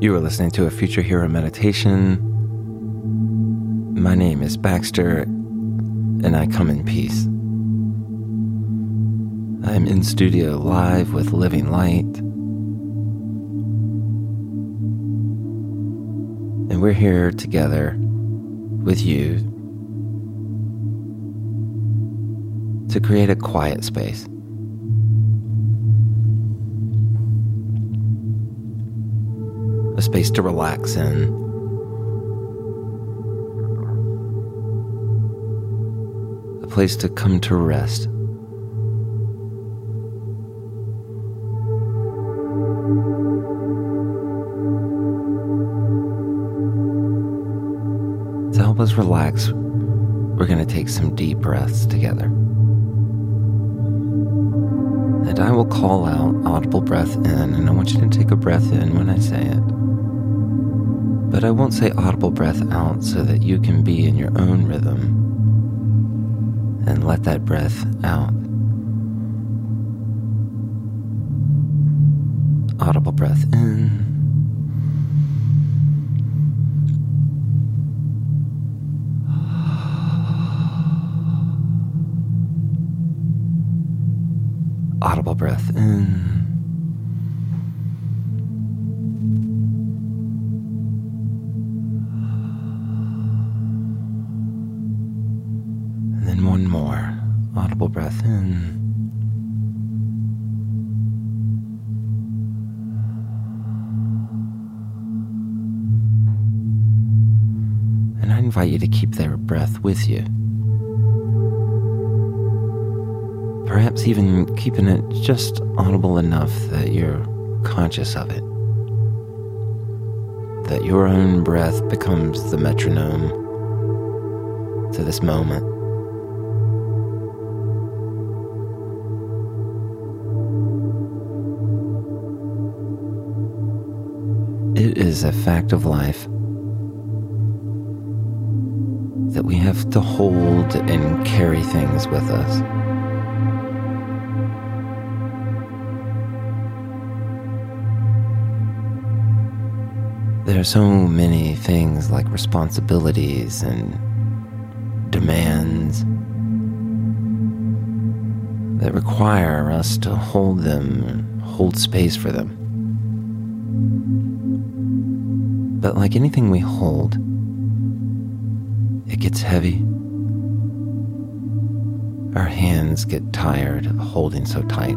You are listening to a Future Hero meditation. My name is Baxter, and I come in peace. I am in studio live with Living Light. And we're here together with you to create a quiet space. A space to relax in. A place to come to rest. To help us relax, we're going to take some deep breaths together. And I will call out audible breath in, and I want you to take a breath in when I say it. But I won't say audible breath out so that you can be in your own rhythm and let that breath out. Audible breath in. Audible breath in. Audible breath in. And I invite you to keep that breath with you. Perhaps even keeping it just audible enough that you're conscious of it. That your own breath becomes the metronome to this moment. It is a fact of life that we have to hold and carry things with us. There are so many things like responsibilities and demands that require us to hold them, hold space for them. But like anything we hold, it gets heavy. Our hands get tired of holding so tight.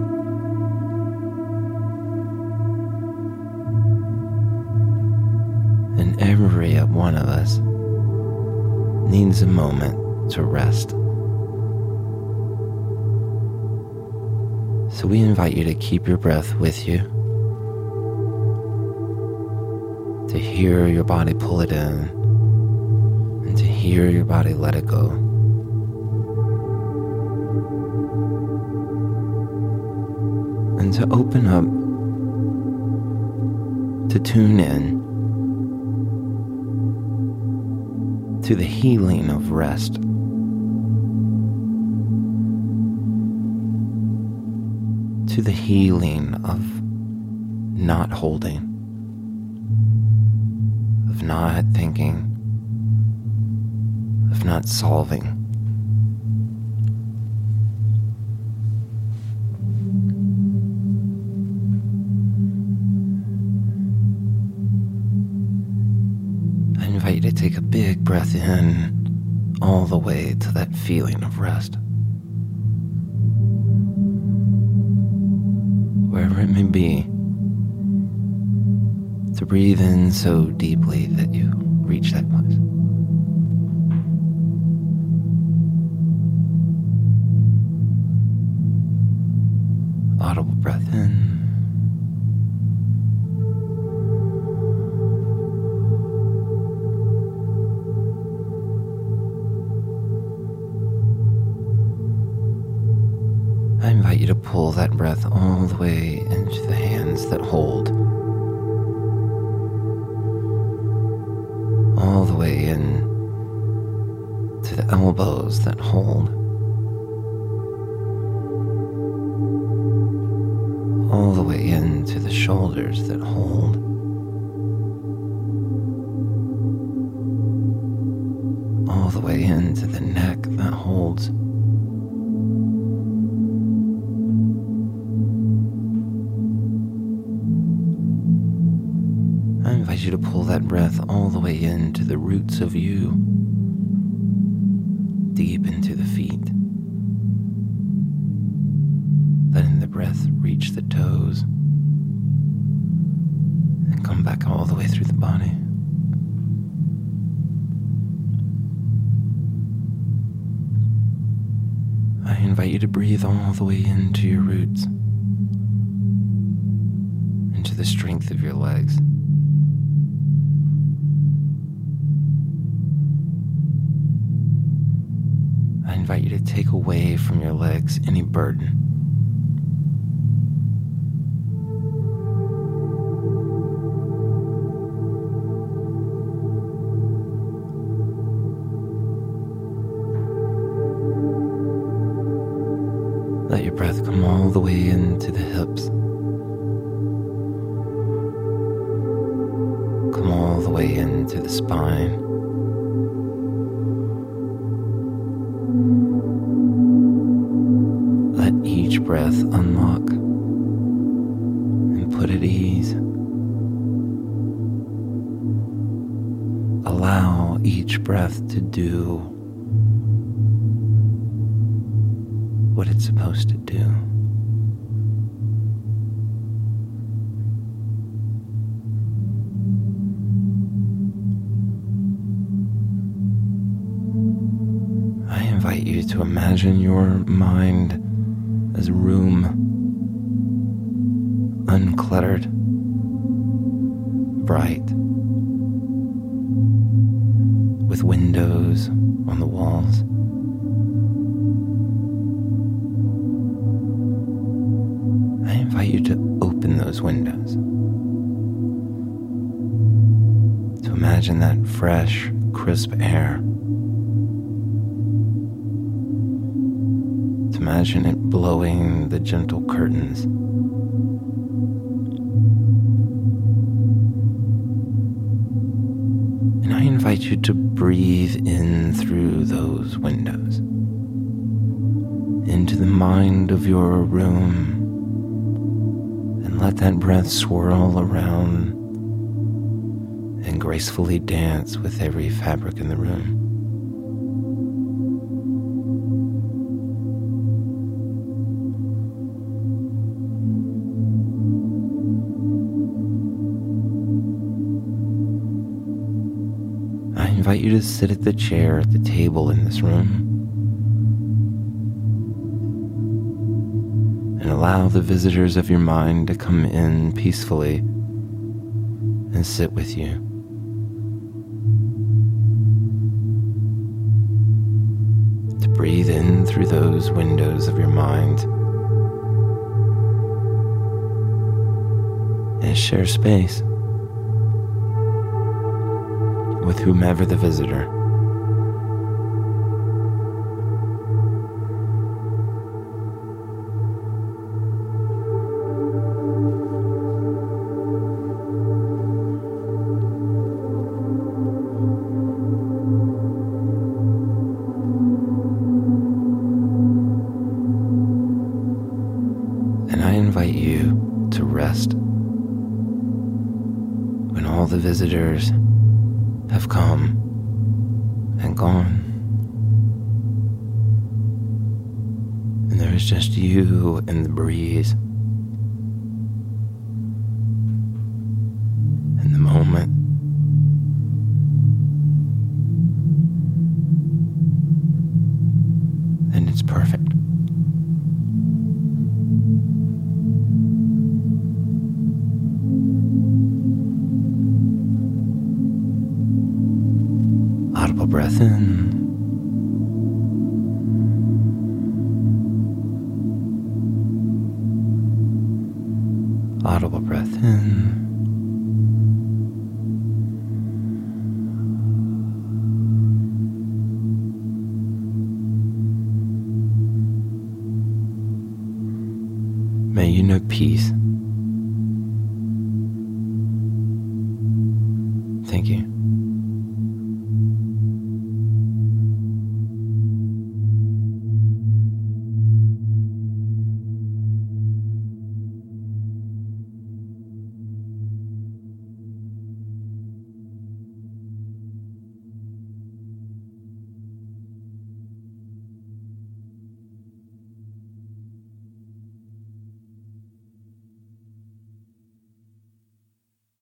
And every one of us needs a moment to rest. So we invite you to keep your breath with you, to hear your body pull it in, and to hear your body let it go. And to open up, to tune in to the healing of rest. To the healing of not holding, of not thinking, of not solving. I invite you to take a big breath in all the way to that feeling of rest. Wherever it may be, breathe in so deeply that you reach that place. Audible breath in. I invite you to pull that breath all the way into the hands that hold. elbows that hold. All the way into the shoulders that hold. All the way into the neck that holds. I invite you to pull that breath all the way into the roots of you. Reach the toes and come back all the way through the body. I invite you to breathe all the way into your roots, into the strength of your legs. I invite you to take away from your legs any burden. The way into the hips. Come all the way into the spine. Let each breath unlock and put at ease. Allow each breath to do what it's supposed to do. Invite you to imagine your mind as a room, uncluttered, bright, with windows on the walls. I invite you to open those windows. To imagine that fresh, crisp air. Imagine it blowing the gentle curtains. And I invite you to breathe in through those windows into the mind of your room and let that breath swirl around and gracefully dance with every fabric in the room. You to sit at the chair at the table in this room and allow the visitors of your mind to come in peacefully and sit with you. To breathe in through those windows of your mind and share space with whomever the visitor. And I invite you to rest when all the visitors have come and gone. And there is just you and the breeze. breath in. Audible breath in. May you know peace.